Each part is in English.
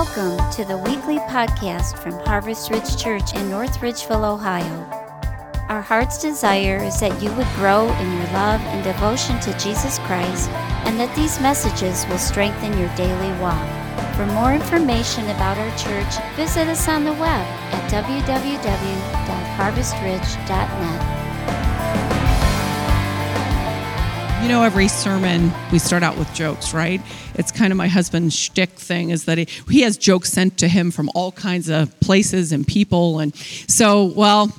Welcome to the weekly podcast from Harvest Ridge Church in North Ridgeville, Ohio. Our heart's desire is that you would grow in your love and devotion to Jesus Christ and that these messages will strengthen your daily walk. For more information about our church, visit us on the web at www.harvestridge.net. You know, every sermon we start out with jokes, right? It's kind of my husband's shtick thing is that he, he has jokes sent to him from all kinds of places and people. And so, well,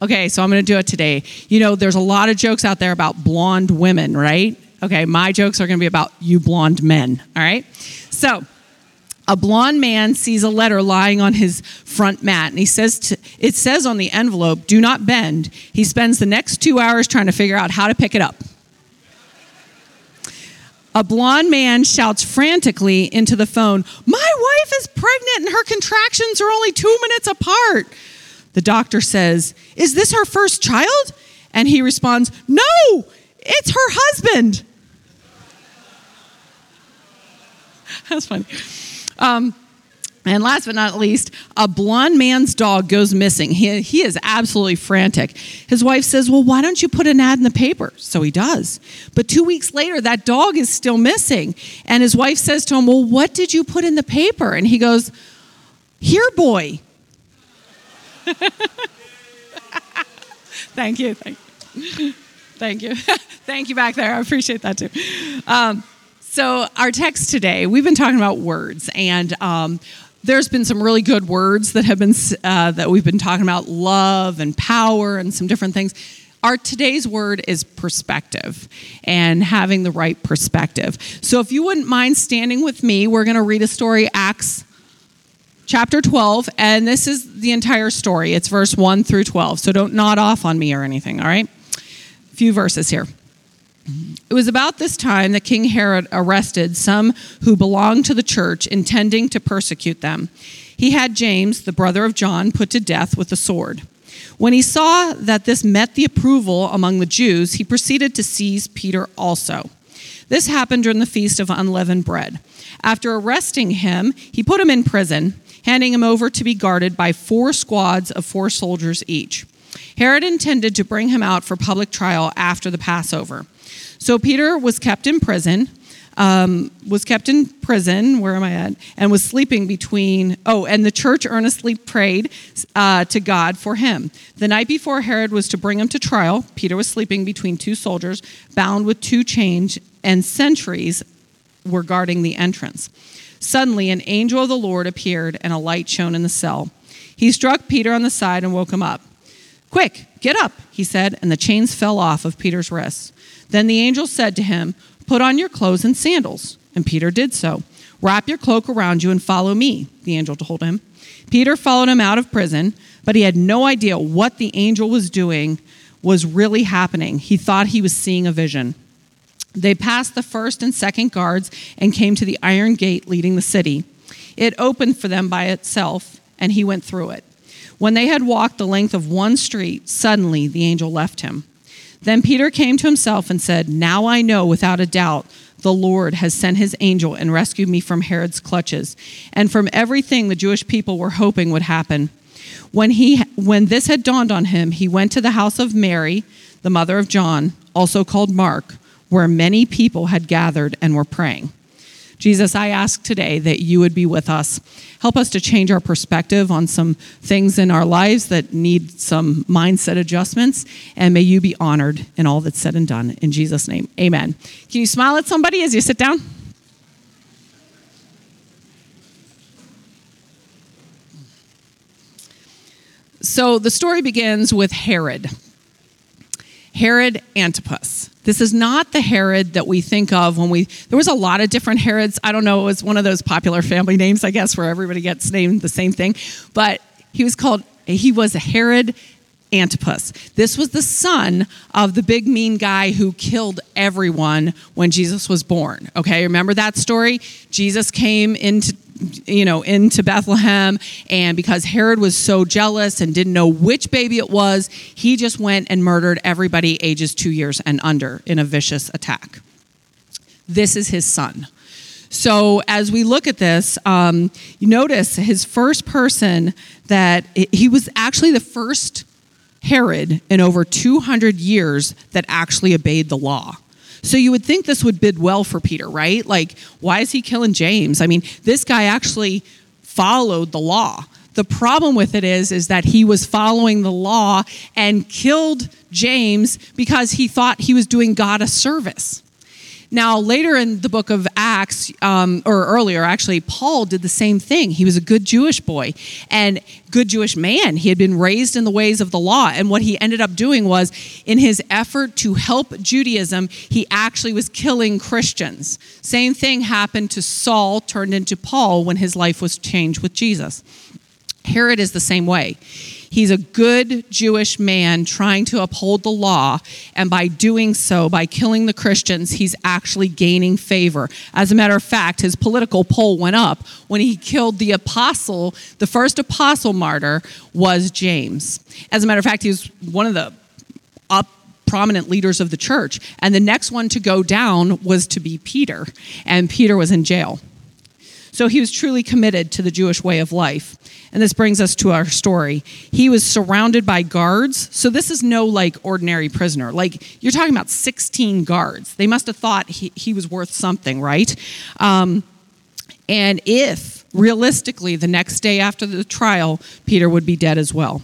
okay, so I'm going to do it today. You know, there's a lot of jokes out there about blonde women, right? Okay, my jokes are going to be about you blonde men, all right? So, a blonde man sees a letter lying on his front mat and he says to, it says on the envelope do not bend he spends the next two hours trying to figure out how to pick it up a blond man shouts frantically into the phone, My wife is pregnant and her contractions are only two minutes apart. The doctor says, Is this her first child? And he responds, No, it's her husband. That's funny. Um, and last but not least, a blond man's dog goes missing. He, he is absolutely frantic. His wife says, Well, why don't you put an ad in the paper? So he does. But two weeks later, that dog is still missing. And his wife says to him, Well, what did you put in the paper? And he goes, Here, boy. thank you. Thank you. Thank you. thank you back there. I appreciate that too. Um, so, our text today, we've been talking about words, and um, there's been some really good words that have been uh, that we've been talking about love and power and some different things. Our today's word is perspective and having the right perspective. So if you wouldn't mind standing with me we're going to read a story acts chapter 12 and this is the entire story. It's verse 1 through 12 so don't nod off on me or anything all right? A few verses here it was about this time that King Herod arrested some who belonged to the church, intending to persecute them. He had James, the brother of John, put to death with a sword. When he saw that this met the approval among the Jews, he proceeded to seize Peter also. This happened during the feast of unleavened bread. After arresting him, he put him in prison, handing him over to be guarded by four squads of four soldiers each. Herod intended to bring him out for public trial after the Passover. So Peter was kept in prison. Um, was kept in prison. Where am I at? And was sleeping between. Oh, and the church earnestly prayed uh, to God for him. The night before Herod was to bring him to trial, Peter was sleeping between two soldiers, bound with two chains, and sentries were guarding the entrance. Suddenly, an angel of the Lord appeared, and a light shone in the cell. He struck Peter on the side and woke him up. Quick, get up, he said, and the chains fell off of Peter's wrists. Then the angel said to him, Put on your clothes and sandals. And Peter did so. Wrap your cloak around you and follow me, the angel told him. Peter followed him out of prison, but he had no idea what the angel was doing was really happening. He thought he was seeing a vision. They passed the first and second guards and came to the iron gate leading the city. It opened for them by itself, and he went through it. When they had walked the length of one street, suddenly the angel left him. Then Peter came to himself and said, Now I know without a doubt the Lord has sent his angel and rescued me from Herod's clutches and from everything the Jewish people were hoping would happen. When, he, when this had dawned on him, he went to the house of Mary, the mother of John, also called Mark, where many people had gathered and were praying. Jesus, I ask today that you would be with us. Help us to change our perspective on some things in our lives that need some mindset adjustments, and may you be honored in all that's said and done. In Jesus' name, amen. Can you smile at somebody as you sit down? So the story begins with Herod. Herod Antipas. This is not the Herod that we think of when we, there was a lot of different Herods. I don't know, it was one of those popular family names, I guess, where everybody gets named the same thing. But he was called, he was a Herod Antipas. This was the son of the big mean guy who killed everyone when Jesus was born. Okay, remember that story? Jesus came into you know, into Bethlehem. And because Herod was so jealous and didn't know which baby it was, he just went and murdered everybody ages two years and under in a vicious attack. This is his son. So as we look at this, um, you notice his first person that he was actually the first Herod in over 200 years that actually obeyed the law. So you would think this would bid well for Peter, right? Like, why is he killing James? I mean, this guy actually followed the law. The problem with it is, is that he was following the law and killed James because he thought he was doing God a service. Now, later in the book of Acts, um, or earlier actually, Paul did the same thing. He was a good Jewish boy and good Jewish man. He had been raised in the ways of the law. And what he ended up doing was, in his effort to help Judaism, he actually was killing Christians. Same thing happened to Saul, turned into Paul when his life was changed with Jesus. Herod is the same way. He's a good Jewish man trying to uphold the law, and by doing so, by killing the Christians, he's actually gaining favor. As a matter of fact, his political poll went up when he killed the apostle. The first apostle martyr was James. As a matter of fact, he was one of the up prominent leaders of the church. And the next one to go down was to be Peter, and Peter was in jail. So he was truly committed to the Jewish way of life. And this brings us to our story. He was surrounded by guards. So this is no like ordinary prisoner. Like you're talking about 16 guards. They must have thought he, he was worth something, right? Um, and if realistically the next day after the trial, Peter would be dead as well.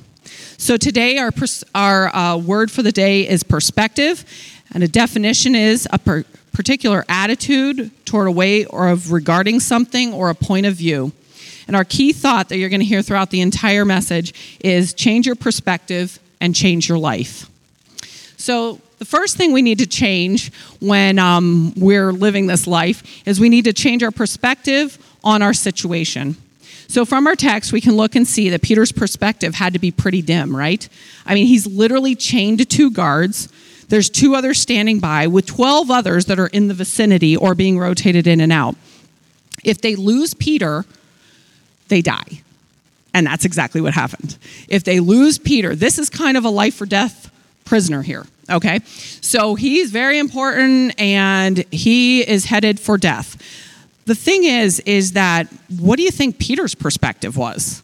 So today, our, our uh, word for the day is perspective, and a definition is a per- particular attitude toward a way or of regarding something or a point of view. And our key thought that you're going to hear throughout the entire message is change your perspective and change your life. So, the first thing we need to change when um, we're living this life is we need to change our perspective on our situation. So, from our text, we can look and see that Peter's perspective had to be pretty dim, right? I mean, he's literally chained to two guards. There's two others standing by, with 12 others that are in the vicinity or being rotated in and out. If they lose Peter, they die. And that's exactly what happened. If they lose Peter, this is kind of a life or death prisoner here, okay? So he's very important and he is headed for death. The thing is, is that what do you think Peter's perspective was?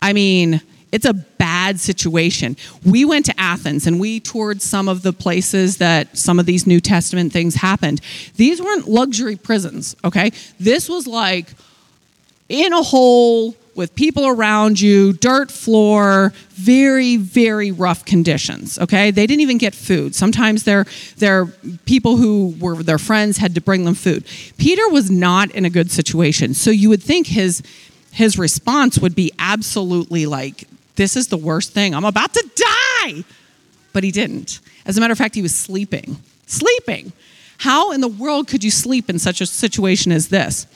I mean, it's a bad situation. We went to Athens and we toured some of the places that some of these New Testament things happened. These weren't luxury prisons, okay? This was like in a hole with people around you, dirt floor, very, very rough conditions. Okay, they didn't even get food. Sometimes their their people who were their friends had to bring them food. Peter was not in a good situation, so you would think his his response would be absolutely like this is the worst thing. I'm about to die. But he didn't. As a matter of fact, he was sleeping. Sleeping. How in the world could you sleep in such a situation as this?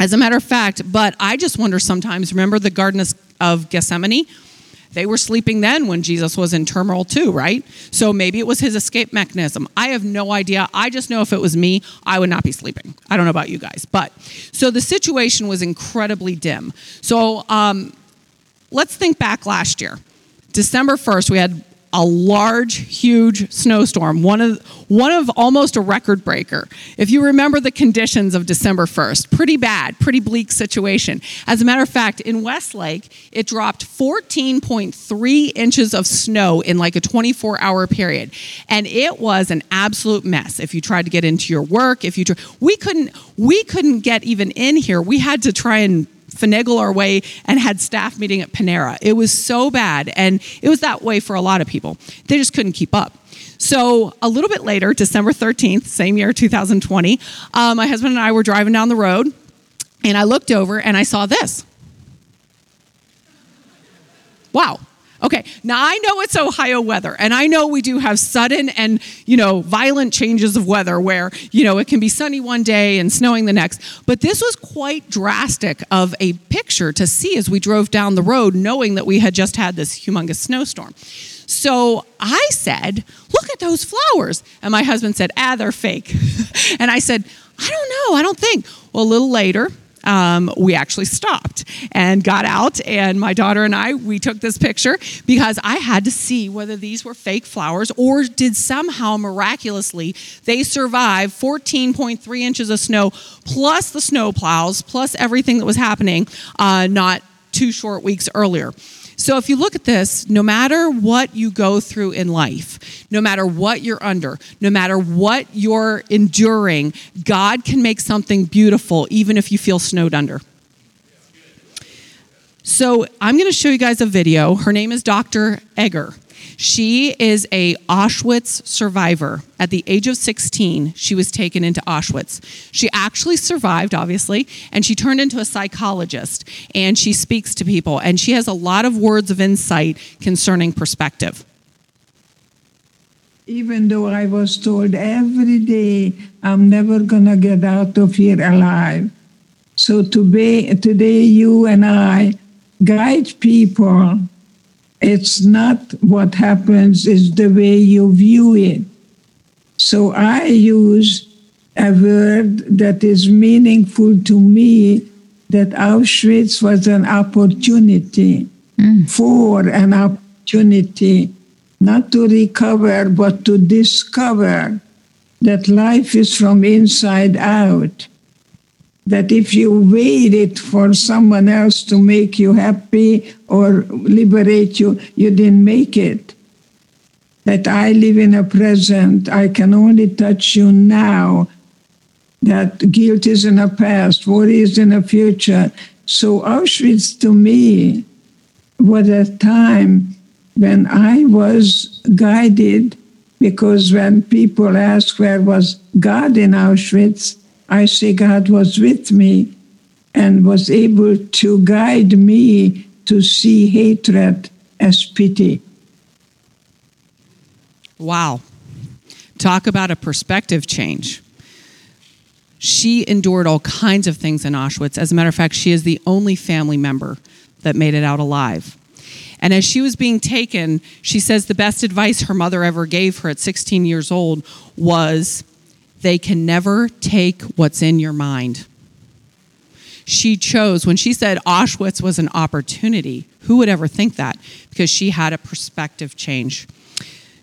As a matter of fact, but I just wonder sometimes, remember the Garden of Gethsemane? They were sleeping then when Jesus was in turmoil too, right? So maybe it was his escape mechanism. I have no idea. I just know if it was me, I would not be sleeping. I don't know about you guys. But so the situation was incredibly dim. So um, let's think back last year. December 1st, we had a large, huge snowstorm, one of, one of almost a record breaker. If you remember the conditions of December 1st, pretty bad, pretty bleak situation. As a matter of fact, in Westlake, it dropped 14.3 inches of snow in like a 24 hour period. And it was an absolute mess. If you tried to get into your work, if you, try, we couldn't, we couldn't get even in here. We had to try and finagle our way and had staff meeting at Panera. It was so bad, and it was that way for a lot of people. They just couldn't keep up. So, a little bit later, December 13th, same year, 2020, uh, my husband and I were driving down the road, and I looked over and I saw this. Wow, Okay, now I know it's Ohio weather, and I know we do have sudden and, you know, violent changes of weather where, you know, it can be sunny one day and snowing the next. But this was quite drastic of a picture to see as we drove down the road, knowing that we had just had this humongous snowstorm. So I said, Look at those flowers. And my husband said, Ah, they're fake. and I said, I don't know, I don't think. Well, a little later, um, we actually stopped and got out. And my daughter and I, we took this picture because I had to see whether these were fake flowers or did somehow miraculously they survive 14.3 inches of snow plus the snow plows plus everything that was happening uh, not two short weeks earlier. So if you look at this, no matter what you go through in life, no matter what you're under, no matter what you're enduring, God can make something beautiful even if you feel snowed under. So I'm going to show you guys a video. Her name is Dr. Eger. She is a Auschwitz survivor. At the age of 16, she was taken into Auschwitz. She actually survived, obviously, and she turned into a psychologist and she speaks to people and she has a lot of words of insight concerning perspective. Even though I was told every day I'm never going to get out of here alive. So today, today you and I guide people it's not what happens, it's the way you view it. So I use a word that is meaningful to me that Auschwitz was an opportunity mm. for an opportunity not to recover, but to discover that life is from inside out that if you waited for someone else to make you happy or liberate you, you didn't make it. That I live in a present, I can only touch you now. That guilt is in the past, worry is in the future. So Auschwitz to me was a time when I was guided because when people ask where was God in Auschwitz, I say God was with me and was able to guide me to see hatred as pity. Wow. Talk about a perspective change. She endured all kinds of things in Auschwitz. As a matter of fact, she is the only family member that made it out alive. And as she was being taken, she says the best advice her mother ever gave her at 16 years old was they can never take what's in your mind. She chose, when she said Auschwitz was an opportunity, who would ever think that? Because she had a perspective change.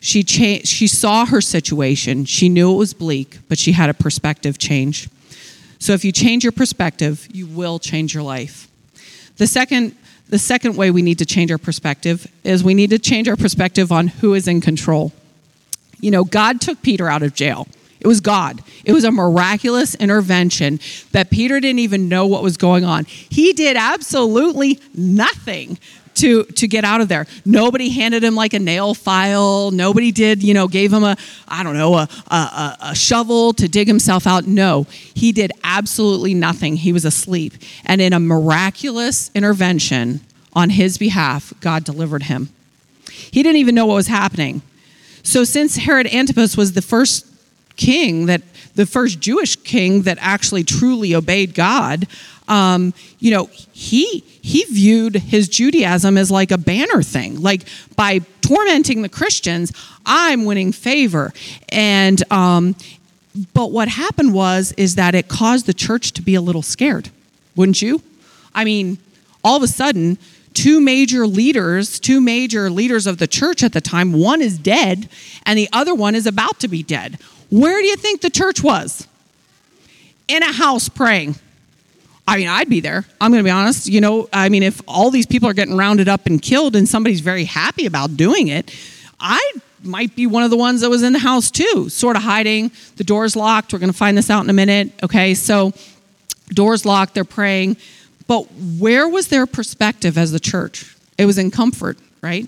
She, cha- she saw her situation. She knew it was bleak, but she had a perspective change. So if you change your perspective, you will change your life. The second, the second way we need to change our perspective is we need to change our perspective on who is in control. You know, God took Peter out of jail. It was God. It was a miraculous intervention that Peter didn't even know what was going on. He did absolutely nothing to, to get out of there. Nobody handed him like a nail file. Nobody did, you know, gave him a, I don't know, a, a, a shovel to dig himself out. No, he did absolutely nothing. He was asleep. And in a miraculous intervention on his behalf, God delivered him. He didn't even know what was happening. So, since Herod Antipas was the first king that the first Jewish king that actually truly obeyed God, um, you know, he he viewed his Judaism as like a banner thing. Like by tormenting the Christians, I'm winning favor. And um, but what happened was is that it caused the church to be a little scared, wouldn't you? I mean, all of a sudden, two major leaders, two major leaders of the church at the time, one is dead and the other one is about to be dead. Where do you think the church was? In a house praying. I mean, I'd be there. I'm going to be honest. You know, I mean, if all these people are getting rounded up and killed and somebody's very happy about doing it, I might be one of the ones that was in the house too, sort of hiding. The door's locked. We're going to find this out in a minute. Okay, so doors locked, they're praying. But where was their perspective as the church? It was in comfort, right?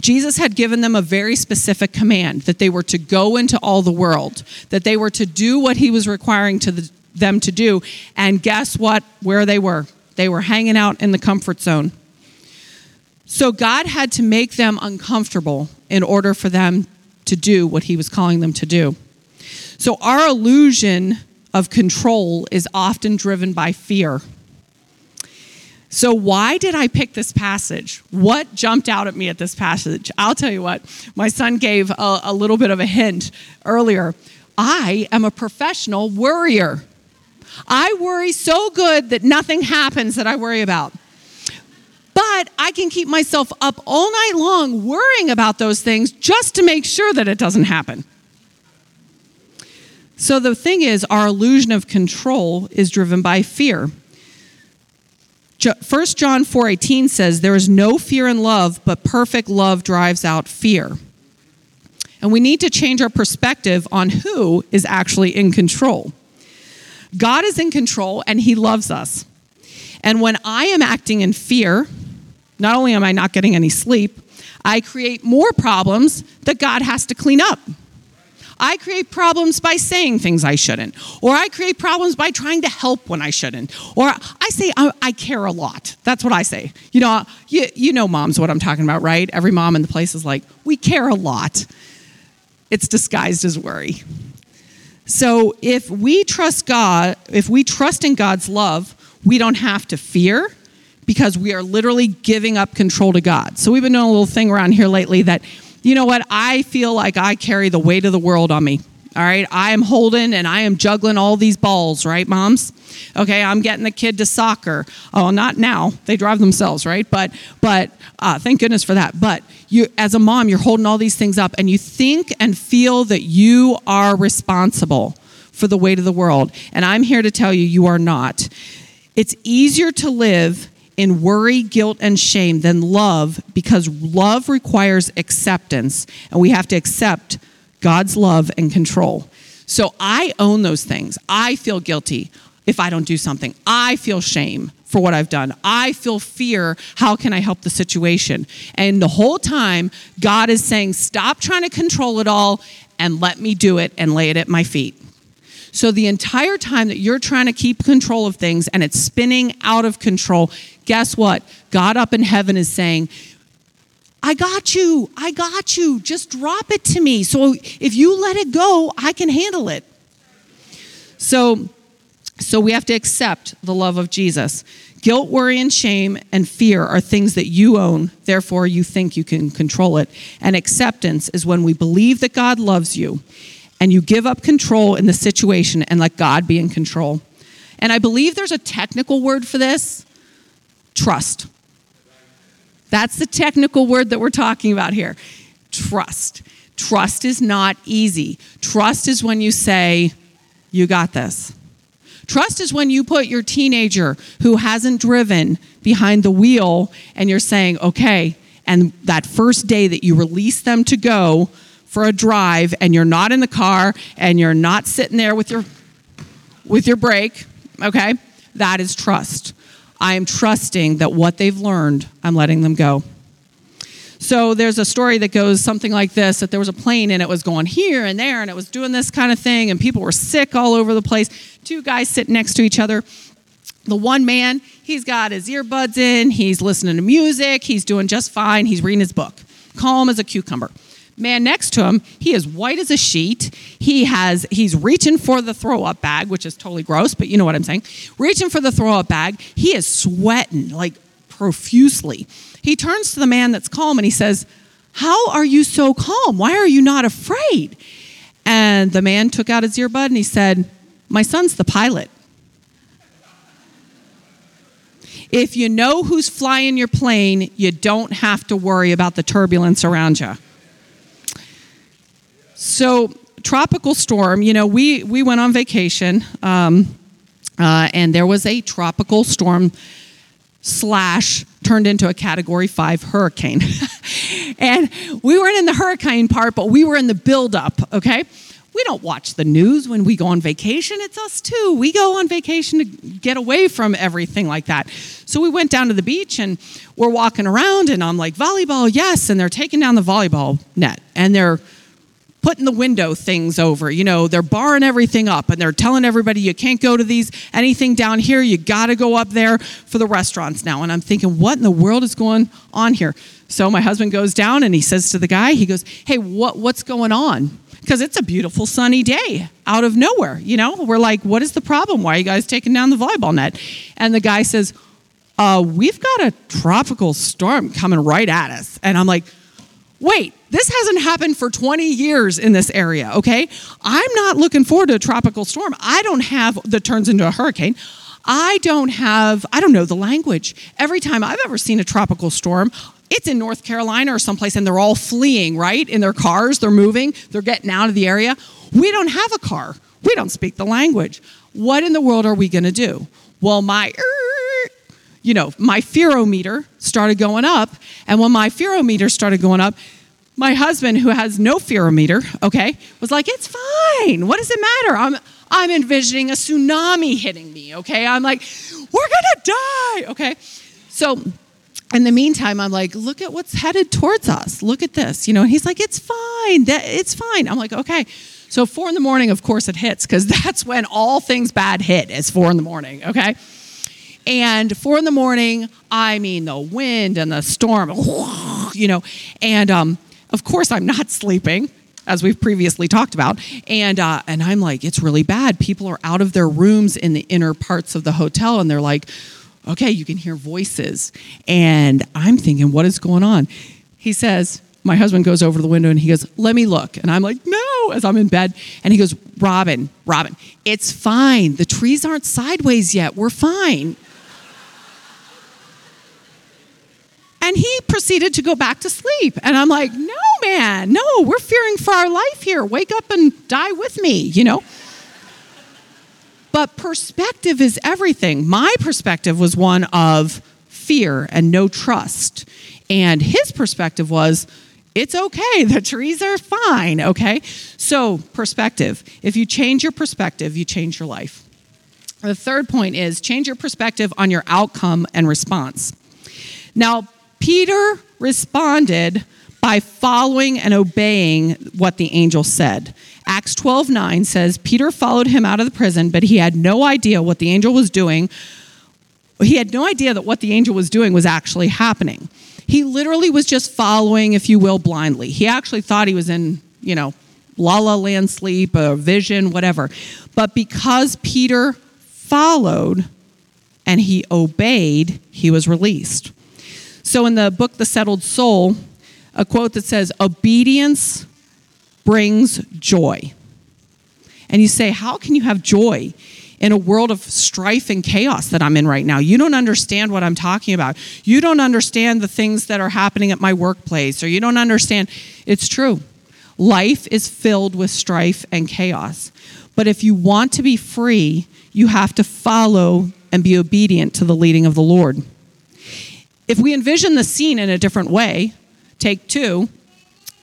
Jesus had given them a very specific command that they were to go into all the world, that they were to do what he was requiring to the, them to do. And guess what? Where they were? They were hanging out in the comfort zone. So God had to make them uncomfortable in order for them to do what he was calling them to do. So our illusion of control is often driven by fear. So, why did I pick this passage? What jumped out at me at this passage? I'll tell you what, my son gave a, a little bit of a hint earlier. I am a professional worrier. I worry so good that nothing happens that I worry about. But I can keep myself up all night long worrying about those things just to make sure that it doesn't happen. So the thing is, our illusion of control is driven by fear. 1 John 4:18 says there is no fear in love, but perfect love drives out fear. And we need to change our perspective on who is actually in control. God is in control and he loves us. And when I am acting in fear, not only am I not getting any sleep, I create more problems that God has to clean up. I create problems by saying things I shouldn't, or I create problems by trying to help when I shouldn't, or I say I, I care a lot. That's what I say. You know, you, you know, moms, what I'm talking about, right? Every mom in the place is like, we care a lot. It's disguised as worry. So if we trust God, if we trust in God's love, we don't have to fear because we are literally giving up control to God. So we've been doing a little thing around here lately that, you know what, I feel like I carry the weight of the world on me. All right, I am holding and I am juggling all these balls, right, moms? Okay, I'm getting the kid to soccer. Oh, not now; they drive themselves, right? But, but uh, thank goodness for that. But you, as a mom, you're holding all these things up, and you think and feel that you are responsible for the weight of the world. And I'm here to tell you, you are not. It's easier to live in worry, guilt, and shame than love because love requires acceptance, and we have to accept God's love and control. So I own those things. I feel guilty if I don't do something. I feel shame for what I've done. I feel fear. How can I help the situation? And the whole time, God is saying, Stop trying to control it all and let me do it and lay it at my feet. So the entire time that you're trying to keep control of things and it's spinning out of control, guess what? God up in heaven is saying, I got you. I got you. Just drop it to me. So if you let it go, I can handle it. So so we have to accept the love of Jesus. Guilt, worry, and shame and fear are things that you own, therefore, you think you can control it. And acceptance is when we believe that God loves you and you give up control in the situation and let God be in control. And I believe there's a technical word for this trust. That's the technical word that we're talking about here. Trust. Trust is not easy. Trust is when you say, You got this. Trust is when you put your teenager who hasn't driven behind the wheel and you're saying, Okay, and that first day that you release them to go, for a drive and you're not in the car and you're not sitting there with your with your brake, okay? That is trust. I am trusting that what they've learned, I'm letting them go. So there's a story that goes something like this that there was a plane and it was going here and there and it was doing this kind of thing and people were sick all over the place. Two guys sitting next to each other. The one man, he's got his earbuds in, he's listening to music, he's doing just fine, he's reading his book. Calm as a cucumber man next to him he is white as a sheet. He has he's reaching for the throw up bag which is totally gross but you know what i'm saying. Reaching for the throw up bag he is sweating like profusely. He turns to the man that's calm and he says how are you so calm? Why are you not afraid? And the man took out his earbud and he said my son's the pilot. If you know who's flying your plane you don't have to worry about the turbulence around you so, tropical storm, you know, we, we went on vacation um, uh, and there was a tropical storm slash turned into a category five hurricane. and we weren't in the hurricane part, but we were in the buildup, okay? We don't watch the news when we go on vacation. It's us too. We go on vacation to get away from everything like that. So we went down to the beach and we're walking around, and I'm like, volleyball, yes. And they're taking down the volleyball net and they're putting the window things over. You know, they're barring everything up and they're telling everybody you can't go to these, anything down here, you got to go up there for the restaurants now. And I'm thinking, what in the world is going on here? So my husband goes down and he says to the guy, he goes, hey, what, what's going on? Because it's a beautiful sunny day out of nowhere. You know, we're like, what is the problem? Why are you guys taking down the volleyball net? And the guy says, uh, we've got a tropical storm coming right at us. And I'm like, wait, this hasn't happened for 20 years in this area, okay? I'm not looking forward to a tropical storm. I don't have that turns into a hurricane. I don't have, I don't know the language. Every time I've ever seen a tropical storm, it's in North Carolina or someplace and they're all fleeing, right? In their cars, they're moving, they're getting out of the area. We don't have a car. We don't speak the language. What in the world are we to do? Well, my you know, my fearometer started going up. And when my fearometer started going up, my husband, who has no fearometer, okay, was like, it's fine. What does it matter? I'm, I'm envisioning a tsunami hitting me, okay? I'm like, we're gonna die, okay? So in the meantime, I'm like, look at what's headed towards us. Look at this, you know. And he's like, it's fine. That it's fine. I'm like, okay. So four in the morning, of course, it hits because that's when all things bad hit. It's four in the morning, okay. And four in the morning, I mean, the wind and the storm, you know, and um, of course, I'm not sleeping as we've previously talked about. And uh, and I'm like, it's really bad. People are out of their rooms in the inner parts of the hotel, and they're like, okay, you can hear voices. And I'm thinking, what is going on? He says, my husband goes over to the window and he goes, let me look. And I'm like, no, as I'm in bed. And he goes, Robin, Robin, it's fine. The trees aren't sideways yet. We're fine. And he proceeded to go back to sleep. And I'm like, no, man, no, we're fearing for our life here. Wake up and die with me, you know? But perspective is everything. My perspective was one of fear and no trust. And his perspective was, it's okay. The trees are fine, okay? So, perspective. If you change your perspective, you change your life. The third point is change your perspective on your outcome and response. Now, Peter responded by following and obeying what the angel said. Acts 12 9 says, Peter followed him out of the prison, but he had no idea what the angel was doing. He had no idea that what the angel was doing was actually happening. He literally was just following, if you will, blindly. He actually thought he was in, you know, la la land sleep, a vision, whatever. But because Peter followed and he obeyed, he was released. So in the book, The Settled Soul, a quote that says, Obedience brings joy. And you say, How can you have joy in a world of strife and chaos that I'm in right now? You don't understand what I'm talking about. You don't understand the things that are happening at my workplace, or you don't understand. It's true. Life is filled with strife and chaos. But if you want to be free, you have to follow and be obedient to the leading of the Lord. If we envision the scene in a different way, take two,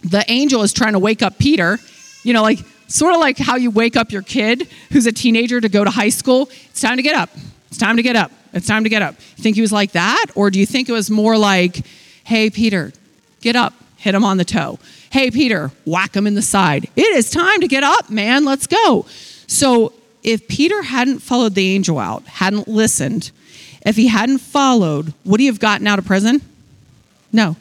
the angel is trying to wake up Peter, you know, like sort of like how you wake up your kid who's a teenager to go to high school. It's time to get up. It's time to get up. It's time to get up. You think he was like that? Or do you think it was more like, hey, Peter, get up, hit him on the toe. Hey, Peter, whack him in the side. It is time to get up, man. Let's go. So if Peter hadn't followed the angel out, hadn't listened, if he hadn't followed, would he have gotten out of prison? No.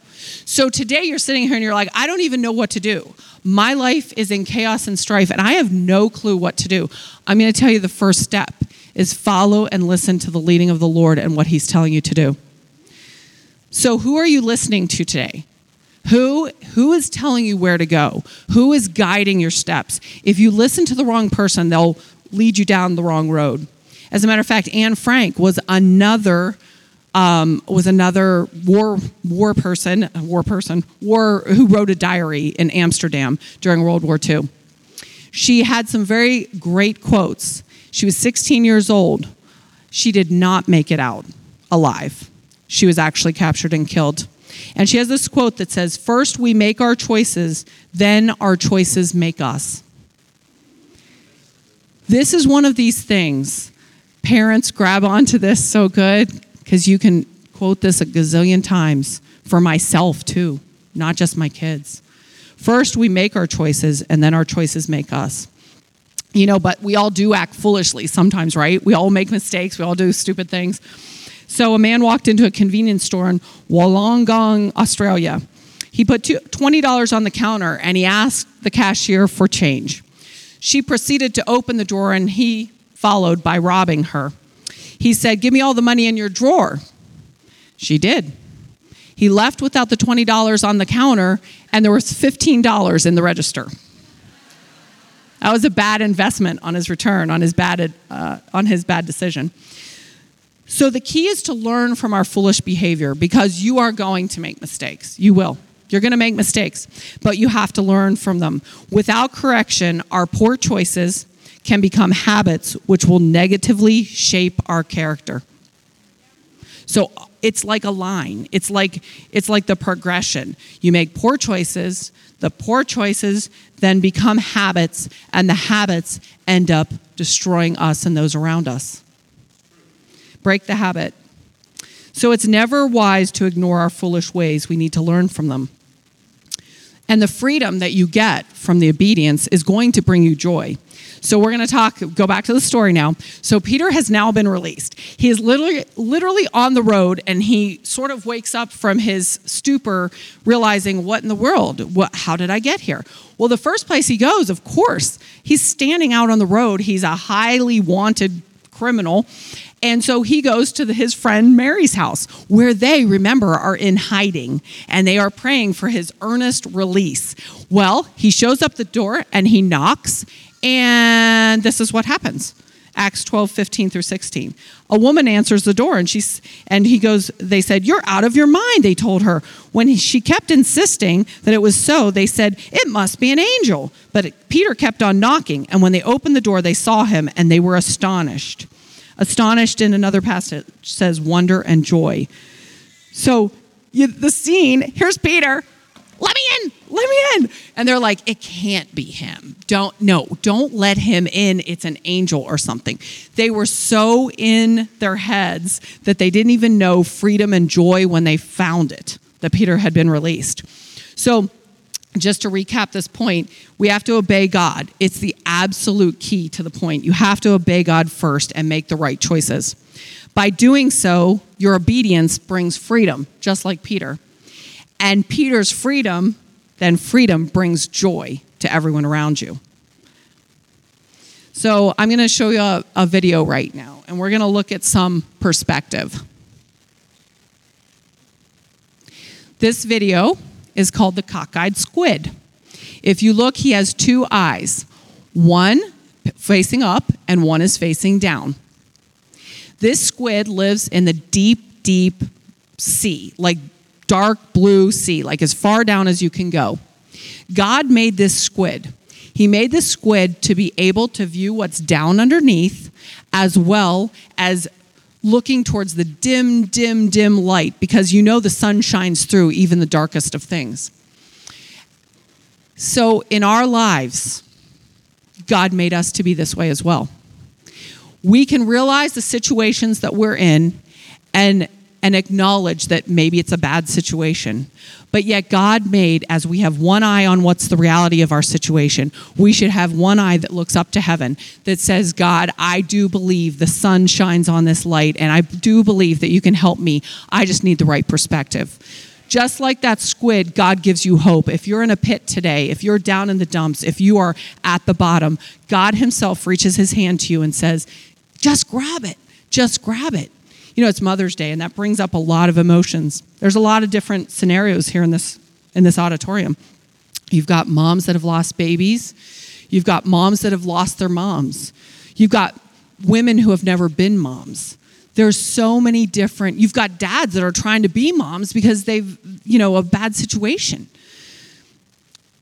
So today you're sitting here and you're like, I don't even know what to do. My life is in chaos and strife, and I have no clue what to do. I'm going to tell you the first step is follow and listen to the leading of the Lord and what he's telling you to do. So who are you listening to today? Who, who is telling you where to go? Who is guiding your steps? If you listen to the wrong person, they'll lead you down the wrong road. As a matter of fact, Anne Frank was another um, was another war war person, war person, war who wrote a diary in Amsterdam during World War II. She had some very great quotes. She was 16 years old. She did not make it out alive. She was actually captured and killed. And she has this quote that says, First we make our choices, then our choices make us. This is one of these things Parents, grab onto this so good because you can quote this a gazillion times for myself too, not just my kids. First, we make our choices, and then our choices make us. You know, but we all do act foolishly sometimes, right? We all make mistakes, we all do stupid things. So, a man walked into a convenience store in Wollongong, Australia. He put $20 on the counter and he asked the cashier for change. She proceeded to open the drawer and he followed by robbing her. He said, Give me all the money in your drawer. She did. He left without the $20 on the counter, and there was $15 in the register. That was a bad investment on his return, on his bad, uh, on his bad decision. So the key is to learn from our foolish behavior because you are going to make mistakes. You will. You're going to make mistakes, but you have to learn from them. Without correction, our poor choices can become habits which will negatively shape our character. So it's like a line. It's like it's like the progression. You make poor choices, the poor choices then become habits and the habits end up destroying us and those around us. Break the habit. So it's never wise to ignore our foolish ways. We need to learn from them. And the freedom that you get from the obedience is going to bring you joy. So we're going to talk go back to the story now. So Peter has now been released. He is literally literally on the road and he sort of wakes up from his stupor realizing what in the world? What how did I get here? Well, the first place he goes, of course, he's standing out on the road. He's a highly wanted criminal and so he goes to the, his friend Mary's house, where they, remember, are in hiding and they are praying for his earnest release. Well, he shows up the door and he knocks, and this is what happens. Acts 12, 15 through 16. A woman answers the door and she's and he goes, they said, You're out of your mind, they told her. When she kept insisting that it was so, they said, It must be an angel. But Peter kept on knocking, and when they opened the door, they saw him and they were astonished. Astonished in another passage says wonder and joy. So you, the scene, here's Peter. Let me in, let me in. And they're like, it can't be him. Don't, no, don't let him in. It's an angel or something. They were so in their heads that they didn't even know freedom and joy when they found it, that Peter had been released. So just to recap this point, we have to obey God. It's the absolute key to the point. You have to obey God first and make the right choices. By doing so, your obedience brings freedom, just like Peter. And Peter's freedom, then freedom brings joy to everyone around you. So I'm going to show you a, a video right now, and we're going to look at some perspective. This video is called the cockeyed squid. If you look, he has two eyes one facing up and one is facing down. This squid lives in the deep, deep sea, like dark blue sea, like as far down as you can go. God made this squid. He made this squid to be able to view what's down underneath as well as looking towards the dim, dim, dim light because you know the sun shines through even the darkest of things. So in our lives, God made us to be this way as well. We can realize the situations that we're in and and acknowledge that maybe it's a bad situation. But yet, God made, as we have one eye on what's the reality of our situation, we should have one eye that looks up to heaven that says, God, I do believe the sun shines on this light, and I do believe that you can help me. I just need the right perspective. Just like that squid, God gives you hope. If you're in a pit today, if you're down in the dumps, if you are at the bottom, God Himself reaches His hand to you and says, just grab it. Just grab it you know, it's Mother's Day, and that brings up a lot of emotions. There's a lot of different scenarios here in this in this auditorium. You've got moms that have lost babies. You've got moms that have lost their moms. You've got women who have never been moms. There's so many different. You've got dads that are trying to be moms because they've, you know, a bad situation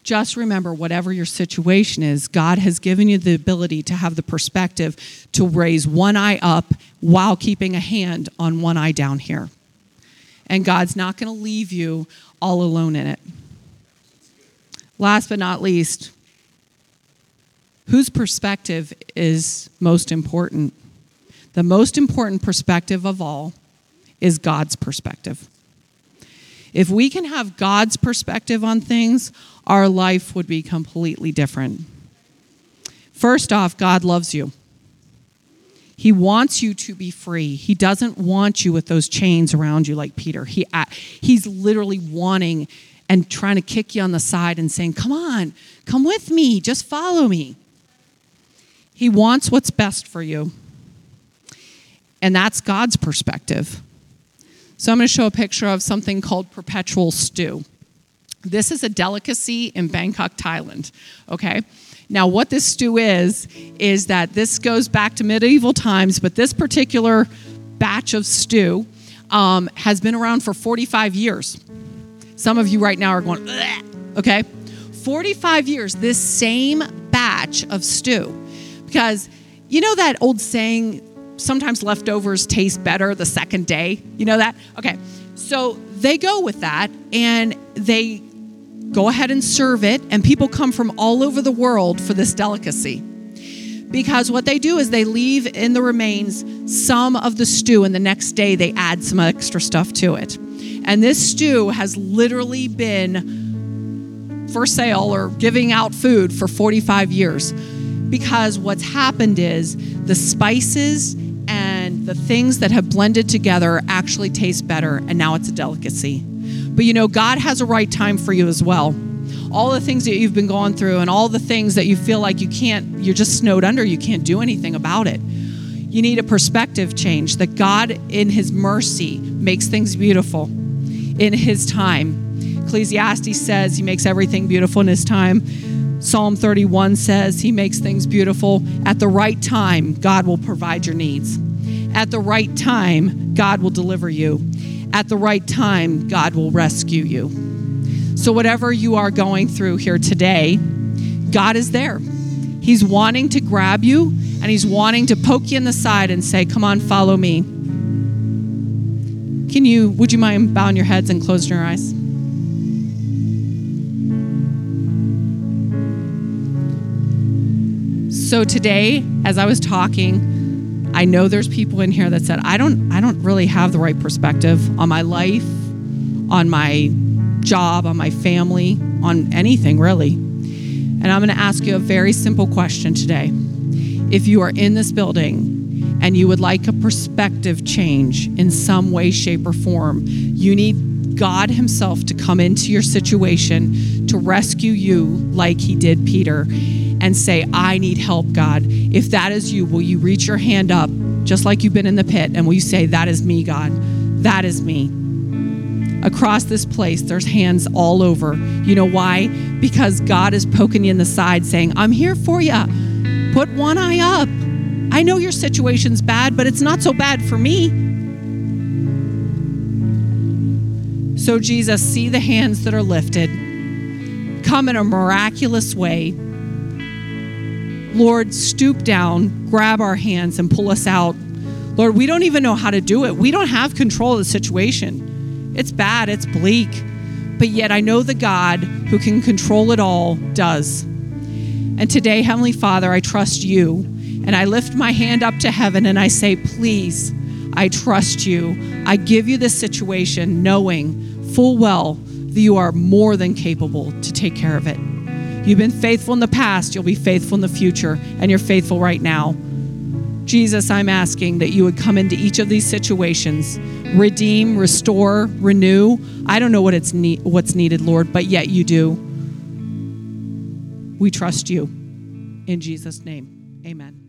just remember whatever your situation is, God has given you the ability to have the perspective to raise one eye up while keeping a hand on one eye down here. And God's not going to leave you all alone in it. Last but not least, whose perspective is most important? The most important perspective of all is God's perspective. If we can have God's perspective on things, our life would be completely different. First off, God loves you. He wants you to be free. He doesn't want you with those chains around you like Peter. He, he's literally wanting and trying to kick you on the side and saying, Come on, come with me, just follow me. He wants what's best for you. And that's God's perspective. So I'm going to show a picture of something called perpetual stew. This is a delicacy in Bangkok, Thailand. Okay? Now, what this stew is, is that this goes back to medieval times, but this particular batch of stew um, has been around for 45 years. Some of you right now are going, Bleh. okay? 45 years, this same batch of stew. Because you know that old saying, sometimes leftovers taste better the second day? You know that? Okay. So they go with that and they go ahead and serve it, and people come from all over the world for this delicacy. Because what they do is they leave in the remains some of the stew, and the next day they add some extra stuff to it. And this stew has literally been for sale or giving out food for 45 years. Because what's happened is the spices the things that have blended together actually taste better, and now it's a delicacy. But you know, God has a right time for you as well. All the things that you've been going through and all the things that you feel like you can't, you're just snowed under, you can't do anything about it. You need a perspective change that God, in His mercy, makes things beautiful in His time. Ecclesiastes says He makes everything beautiful in His time. Psalm 31 says He makes things beautiful. At the right time, God will provide your needs. At the right time, God will deliver you at the right time, God will rescue you. So, whatever you are going through here today, God is there. He's wanting to grab you and He's wanting to poke you in the side and say, Come on, follow me. Can you, would you mind bowing your heads and closing your eyes? So, today, as I was talking, I know there's people in here that said, I don't I don't really have the right perspective on my life, on my job, on my family, on anything really. And I'm going to ask you a very simple question today. If you are in this building and you would like a perspective change in some way, shape, or form, you need God Himself to come into your situation to rescue you like He did Peter and say, I need help, God. If that is you, will you reach your hand up just like you've been in the pit and will you say, That is me, God? That is me. Across this place, there's hands all over. You know why? Because God is poking you in the side saying, I'm here for you. Put one eye up. I know your situation's bad, but it's not so bad for me. So, Jesus, see the hands that are lifted. Come in a miraculous way Lord, stoop down, grab our hands, and pull us out. Lord, we don't even know how to do it. We don't have control of the situation. It's bad, it's bleak. But yet I know the God who can control it all does. And today, Heavenly Father, I trust you. And I lift my hand up to heaven and I say, please, I trust you. I give you this situation knowing full well that you are more than capable to take care of it. You've been faithful in the past, you'll be faithful in the future, and you're faithful right now. Jesus, I'm asking that you would come into each of these situations, redeem, restore, renew. I don't know what it's ne- what's needed, Lord, but yet you do. We trust you. In Jesus' name, amen.